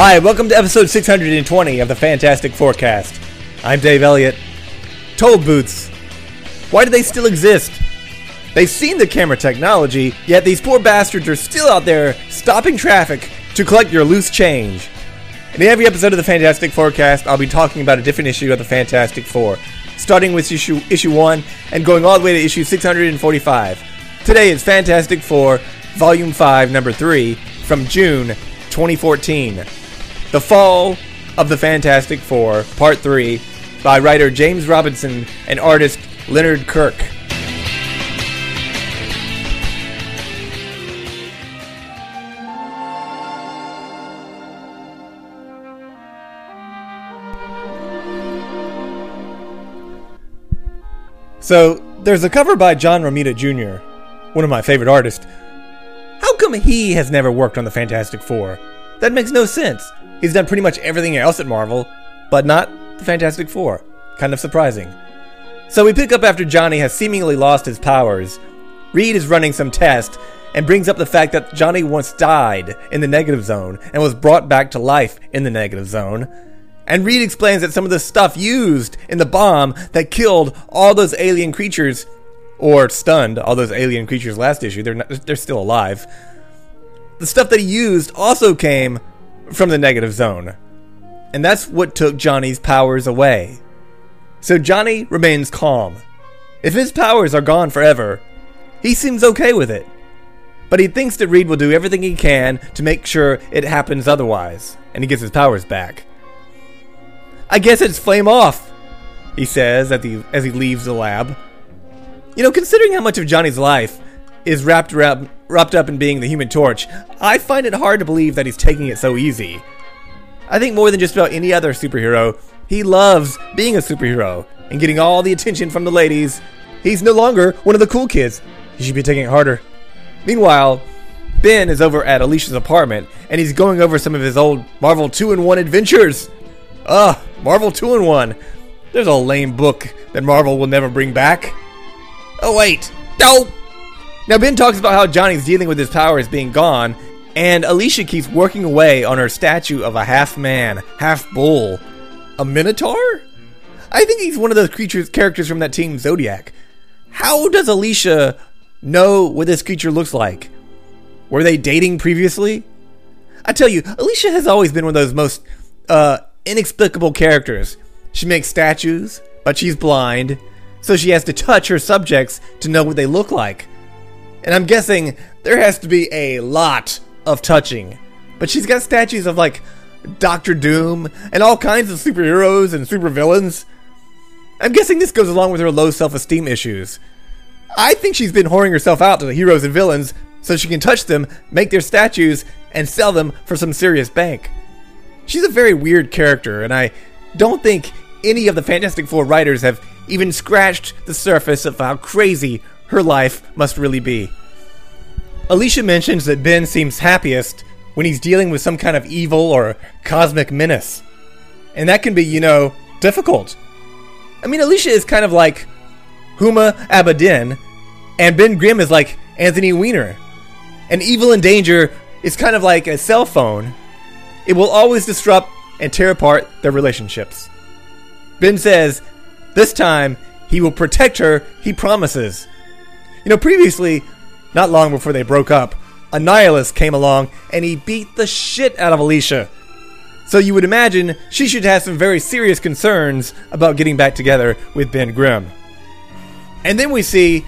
Hi, welcome to episode 620 of the Fantastic Forecast. I'm Dave Elliott. Toll booths. Why do they still exist? They've seen the camera technology, yet these poor bastards are still out there stopping traffic to collect your loose change. In every episode of the Fantastic Forecast, I'll be talking about a different issue of the Fantastic Four, starting with issue issue 1 and going all the way to issue 645. Today is Fantastic Four, Volume 5, Number 3, from June 2014. The Fall of the Fantastic Four, Part 3, by writer James Robinson and artist Leonard Kirk. So, there's a cover by John Romita Jr., one of my favorite artists. How come he has never worked on the Fantastic Four? That makes no sense. He's done pretty much everything else at Marvel, but not the Fantastic Four. Kind of surprising. So we pick up after Johnny has seemingly lost his powers. Reed is running some tests and brings up the fact that Johnny once died in the negative zone and was brought back to life in the negative zone. And Reed explains that some of the stuff used in the bomb that killed all those alien creatures, or stunned all those alien creatures last issue, they're, not, they're still alive. The stuff that he used also came from the negative zone. And that's what took Johnny's powers away. So Johnny remains calm. If his powers are gone forever, he seems okay with it. But he thinks that Reed will do everything he can to make sure it happens otherwise, and he gets his powers back. I guess it's flame off, he says as he, as he leaves the lab. You know, considering how much of Johnny's life is wrapped, wrapped, wrapped up in being the human torch, I find it hard to believe that he's taking it so easy. I think more than just about any other superhero, he loves being a superhero and getting all the attention from the ladies. He's no longer one of the cool kids. He should be taking it harder. Meanwhile, Ben is over at Alicia's apartment and he's going over some of his old Marvel 2 in 1 adventures. Ugh, Marvel 2 in 1. There's a lame book that Marvel will never bring back. Oh, wait. No! Now, Ben talks about how Johnny's dealing with his powers being gone, and Alicia keeps working away on her statue of a half man, half bull. A Minotaur? I think he's one of those creatures, characters from that team Zodiac. How does Alicia know what this creature looks like? Were they dating previously? I tell you, Alicia has always been one of those most uh, inexplicable characters. She makes statues, but she's blind, so she has to touch her subjects to know what they look like. And I'm guessing there has to be a lot of touching. But she's got statues of like Doctor Doom and all kinds of superheroes and supervillains. I'm guessing this goes along with her low self esteem issues. I think she's been whoring herself out to the heroes and villains so she can touch them, make their statues, and sell them for some serious bank. She's a very weird character, and I don't think any of the Fantastic Four writers have even scratched the surface of how crazy her life must really be. Alicia mentions that Ben seems happiest when he's dealing with some kind of evil or cosmic menace. And that can be, you know, difficult. I mean, Alicia is kind of like Huma Abedin, and Ben Grimm is like Anthony Weiner. And Evil and Danger is kind of like a cell phone. It will always disrupt and tear apart their relationships. Ben says, this time he will protect her, he promises. You know, previously, not long before they broke up, a nihilist came along and he beat the shit out of Alicia. So you would imagine she should have some very serious concerns about getting back together with Ben Grimm. And then we see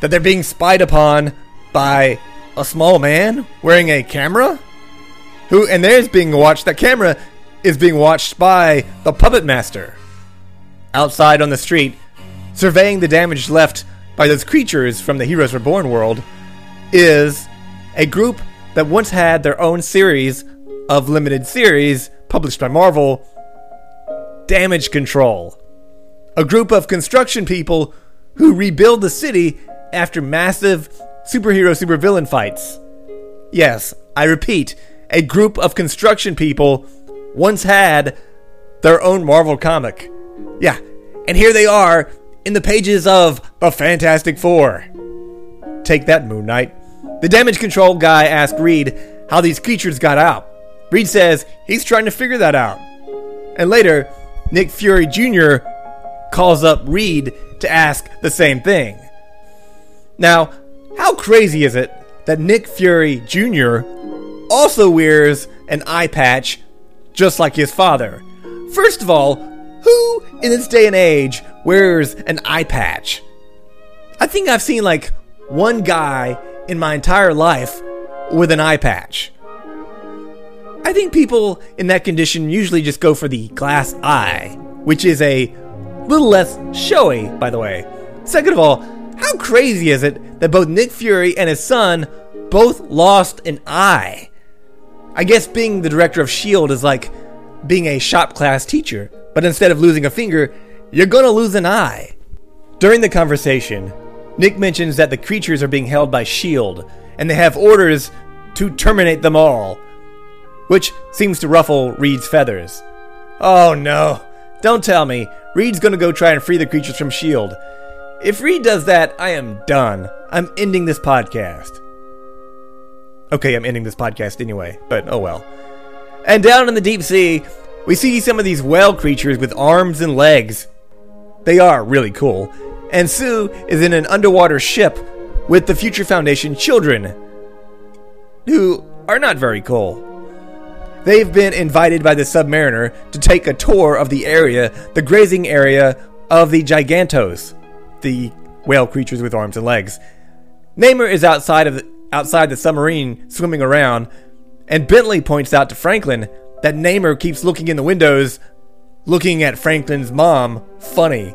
that they're being spied upon by a small man wearing a camera who and there's being watched that camera is being watched by the puppet master outside on the street surveying the damage left by those creatures from the heroes reborn world is a group that once had their own series of limited series published by Marvel Damage Control a group of construction people who rebuild the city after massive superhero supervillain fights yes i repeat a group of construction people once had their own Marvel comic. Yeah, and here they are in the pages of The Fantastic Four. Take that, Moon Knight. The damage control guy asked Reed how these creatures got out. Reed says he's trying to figure that out. And later, Nick Fury Jr. calls up Reed to ask the same thing. Now, how crazy is it that Nick Fury Jr. also wears an eye patch just like his father? First of all, who in this day and age wears an eye patch? I think I've seen like one guy in my entire life with an eye patch. I think people in that condition usually just go for the glass eye, which is a little less showy, by the way. Second of all, how crazy is it that both Nick Fury and his son both lost an eye? I guess being the director of S.H.I.E.L.D. is like being a shop class teacher, but instead of losing a finger, you're gonna lose an eye. During the conversation, Nick mentions that the creatures are being held by S.H.I.E.L.D., and they have orders to terminate them all which seems to ruffle Reed's feathers. Oh no, don't tell me. Reed's gonna go try and free the creatures from S.H.I.E.L.D. If Reed does that, I am done. I'm ending this podcast. Okay, I'm ending this podcast anyway, but oh well. And down in the deep sea, we see some of these whale creatures with arms and legs. They are really cool. And Sue is in an underwater ship with the Future Foundation children, who are not very cool. They've been invited by the Submariner to take a tour of the area, the grazing area of the Gigantos, the whale creatures with arms and legs. Namor is outside of the, outside the submarine swimming around, and Bentley points out to Franklin that Namor keeps looking in the windows, looking at Franklin's mom, funny.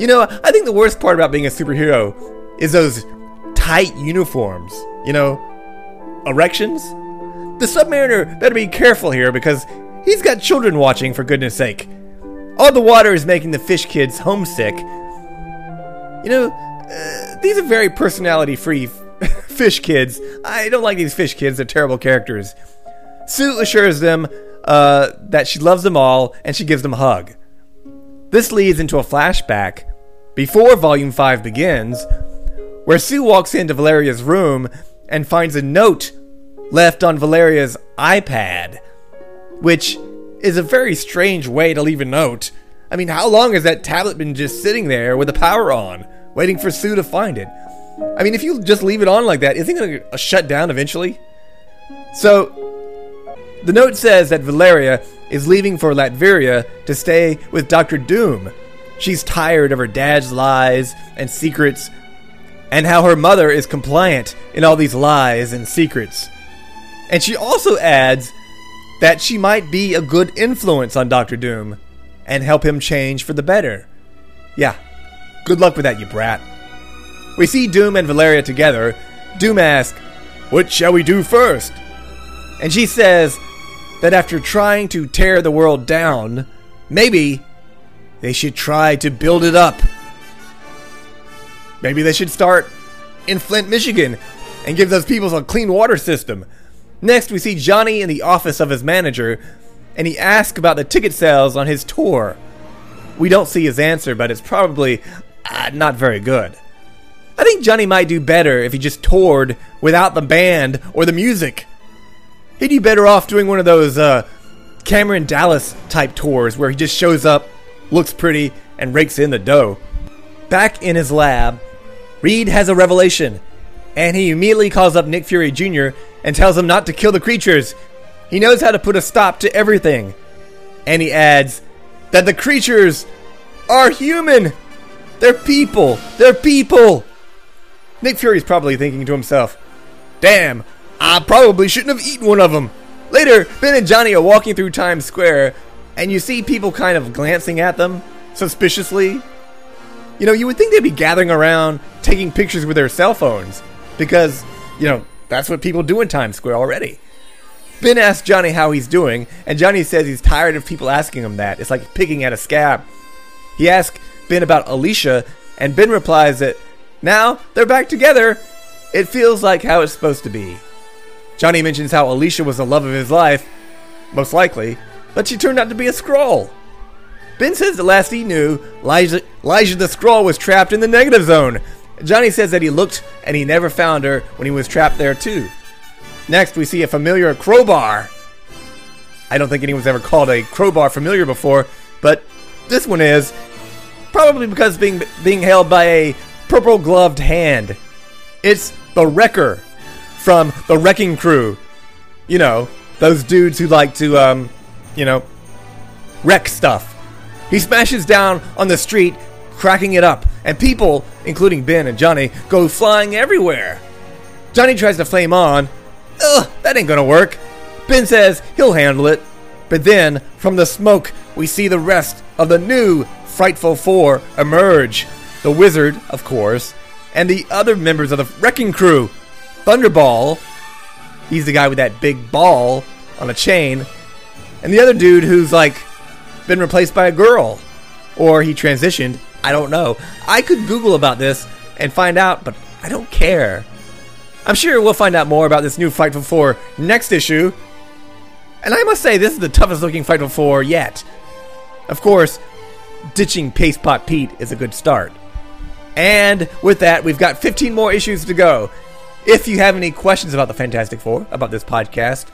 You know, I think the worst part about being a superhero is those tight uniforms. You know, erections? The Submariner better be careful here because he's got children watching, for goodness sake. All the water is making the fish kids homesick. You know, uh, these are very personality free f- fish kids. I don't like these fish kids, they're terrible characters. Sue assures them uh, that she loves them all and she gives them a hug. This leads into a flashback before Volume 5 begins, where Sue walks into Valeria's room and finds a note left on Valeria's iPad, which is a very strange way to leave a note. I mean, how long has that tablet been just sitting there with the power on, waiting for Sue to find it? I mean, if you just leave it on like that, isn't it going to shut down eventually? So, the note says that Valeria is leaving for Latveria to stay with Dr. Doom. She's tired of her dad's lies and secrets, and how her mother is compliant in all these lies and secrets. And she also adds that she might be a good influence on Doctor Doom and help him change for the better. Yeah, good luck with that, you brat. We see Doom and Valeria together. Doom asks, What shall we do first? And she says that after trying to tear the world down, maybe they should try to build it up. Maybe they should start in Flint, Michigan, and give those people a clean water system. Next, we see Johnny in the office of his manager, and he asks about the ticket sales on his tour. We don't see his answer, but it's probably uh, not very good. I think Johnny might do better if he just toured without the band or the music. He'd be better off doing one of those uh, Cameron Dallas type tours where he just shows up, looks pretty, and rakes in the dough. Back in his lab, Reed has a revelation, and he immediately calls up Nick Fury Jr and tells him not to kill the creatures. He knows how to put a stop to everything. And he adds that the creatures are human. They're people. They're people. Nick Fury's probably thinking to himself, Damn, I probably shouldn't have eaten one of them. Later, Ben and Johnny are walking through Times Square, and you see people kind of glancing at them suspiciously. You know, you would think they'd be gathering around, taking pictures with their cell phones, because, you know, that's what people do in Times Square already. Ben asks Johnny how he's doing, and Johnny says he's tired of people asking him that. It's like picking at a scab. He asks Ben about Alicia, and Ben replies that now they're back together. It feels like how it's supposed to be. Johnny mentions how Alicia was the love of his life, most likely, but she turned out to be a Skrull. Ben says the last he knew, Elijah, the Skrull was trapped in the negative zone, Johnny says that he looked and he never found her when he was trapped there too. Next, we see a familiar crowbar. I don't think anyone's ever called a crowbar familiar before, but this one is. Probably because being being held by a purple gloved hand. It's the Wrecker from the Wrecking Crew. You know, those dudes who like to, um, you know, wreck stuff. He smashes down on the street, cracking it up, and people, including Ben and Johnny, go flying everywhere. Johnny tries to flame on. Ugh, that ain't gonna work. Ben says he'll handle it. But then, from the smoke, we see the rest of the new Frightful Four emerge. The Wizard, of course, and the other members of the Wrecking Crew. Thunderball, he's the guy with that big ball on a chain, and the other dude who's like been replaced by a girl. Or he transitioned. I don't know. I could Google about this and find out, but I don't care. I'm sure we'll find out more about this new Frightful Four next issue. And I must say, this is the toughest looking Frightful Four yet. Of course, ditching Paste Pot Pete is a good start. And with that, we've got 15 more issues to go. If you have any questions about the Fantastic Four, about this podcast,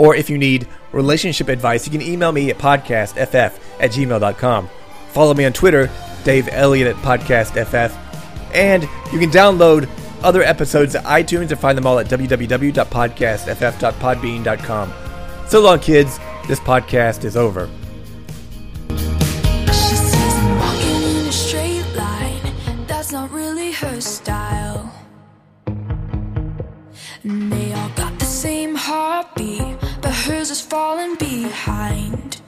or if you need relationship advice, you can email me at podcastff at gmail.com. Follow me on Twitter, Dave Elliott at podcastff. And you can download other episodes at iTunes and find them all at www.podcastff.podbean.com. So long, kids. This podcast is over. Heartbeat, hers is falling behind.